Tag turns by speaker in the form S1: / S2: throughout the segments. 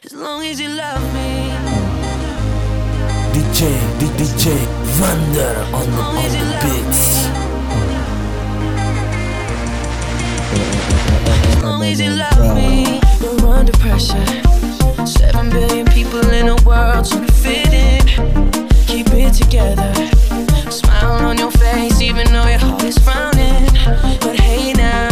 S1: As long as you love me.
S2: DJ, DJ, Vander on the, on the beats.
S1: As long as you love me, you're under pressure. Seven billion people in the world trying to fit in. Keep it together. Smile on your face, even though your heart is frowning. But hey now,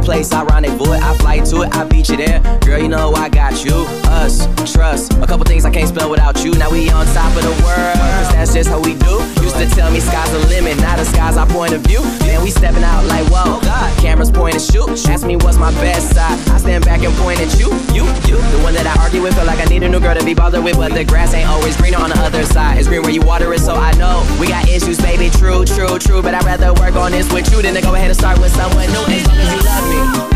S3: place, I rendezvous. I fly to it, I beat you there. Girl, you know I got you. Us, trust. A couple things I can't spell without you. Now we on top of the world. Cause that's just how we do. Used to tell me sky's the limit, now the sky's our point of view. Then we stepping out like, whoa, God. Cameras point and shoot. Ask me what's my best side. I stand back and point at you, you, you. The one that I argue with, feel like I need a new girl to be bothered with. But the grass ain't always greener on the other side. It's green where you water it, so I know. We got issues, baby. True, true, true. But I'd rather work on this with you than to go ahead and start with someone new. As long as you love me
S1: me.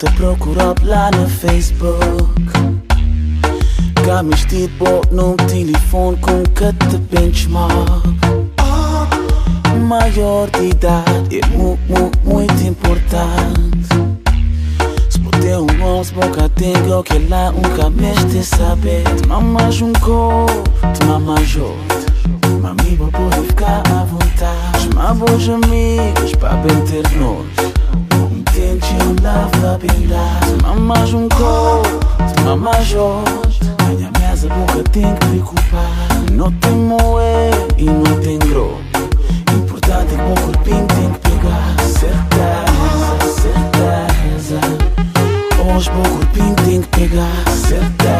S4: Te procurar lá no Facebook. Cá me tipo num telefone com que te benchmark. Maior de idade é mu, mu, muito importante. Se botar um se boca tenho que lá um cabeça de saber. Te mamas um corpo, te mamas outro. Mami, vou poder ficar à vontade. Chamar bons amigos para bem ter nós. Te mamas um corpo, te mamas outro. Minha mesa boca tem que preocupar. Não tem moé e não tem grosso. Importante é que o corpinho tem que pegar. Certeza, certeza. Hoje o corpinho tem que pegar. Certeza,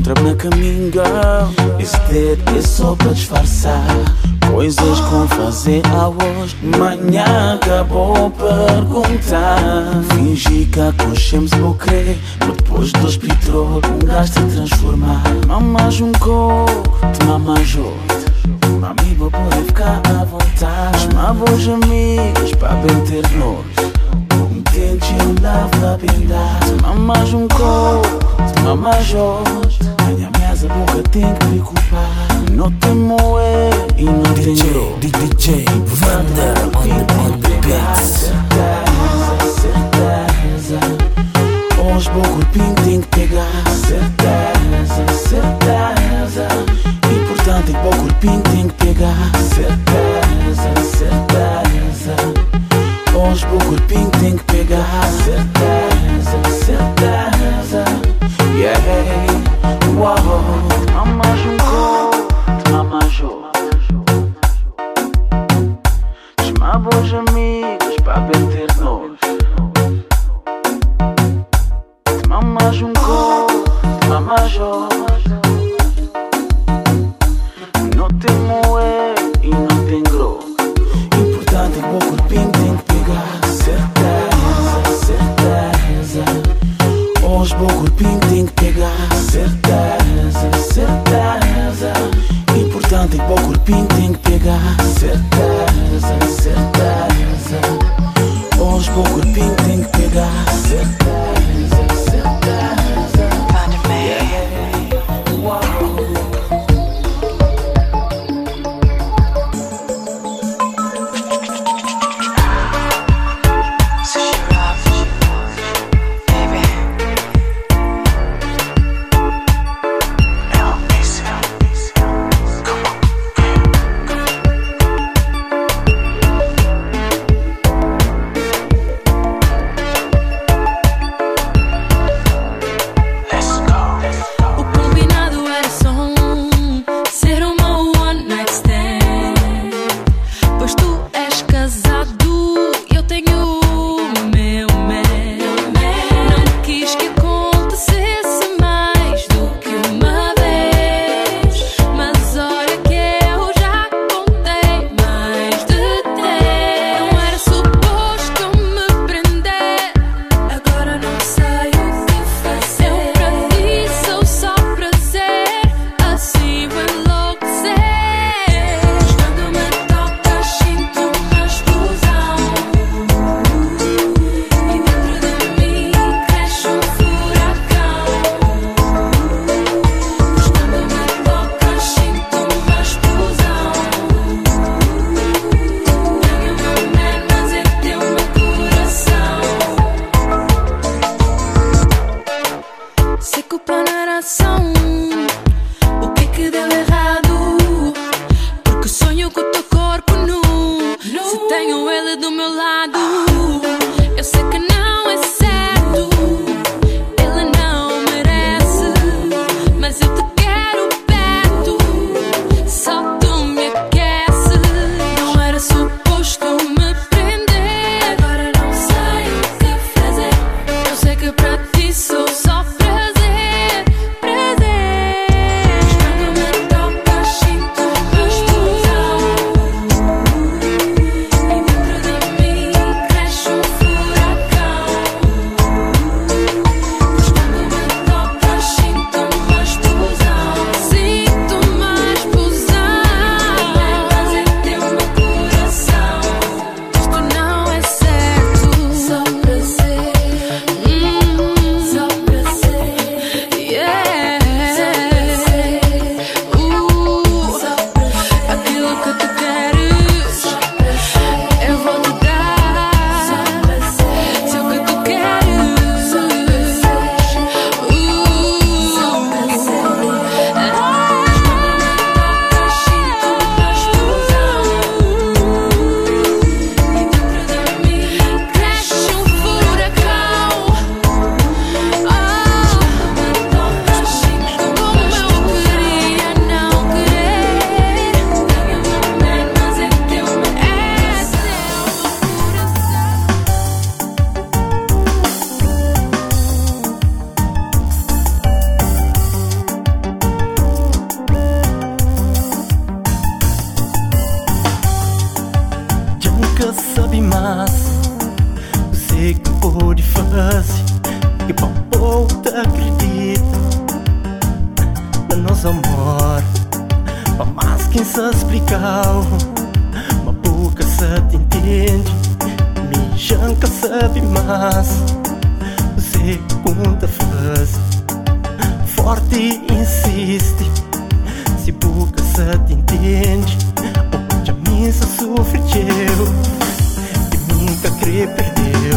S4: bem, um te encontra na caminho, girl. Esse dedo é só para disfarçar. Coisas com fazer a hoje. Manhã acabou perguntar. Fingi que aconchemos vou crer. Depois dos petróleo, um gajo te transformar. Mamas um coco, te mamas outro. Mami, vou poder ficar à vontade. Chamar bons amigos para bem ter nós. Bem dado. Mamas um coco, te mamas outro. Minha mesa boca tem que preocupar. Não tem moé e não tem
S2: DJ. DJ Vander on the, on the beats.
S4: Certeza. Hoje o corpinho tem que pegar. Certeza, certeza. Importante o corpinho tem que pegar. Certeza, certeza. Corpinho tem que pegar. Certeza, certeza. Importante que o corpinho tem que pegar. Certeza, certeza. Hoje o corpinho tem que pegar. Certeza, certeza.
S1: sabe mais. Eu sei que
S5: pode fazer E para te acredita No nosso amor. Para mais quem se explicar Uma boca se te entende Me janca sabe mais. Você que conta faz Forte insiste. Se boca se te entende Onde a missa sofre eu
S2: querer perder.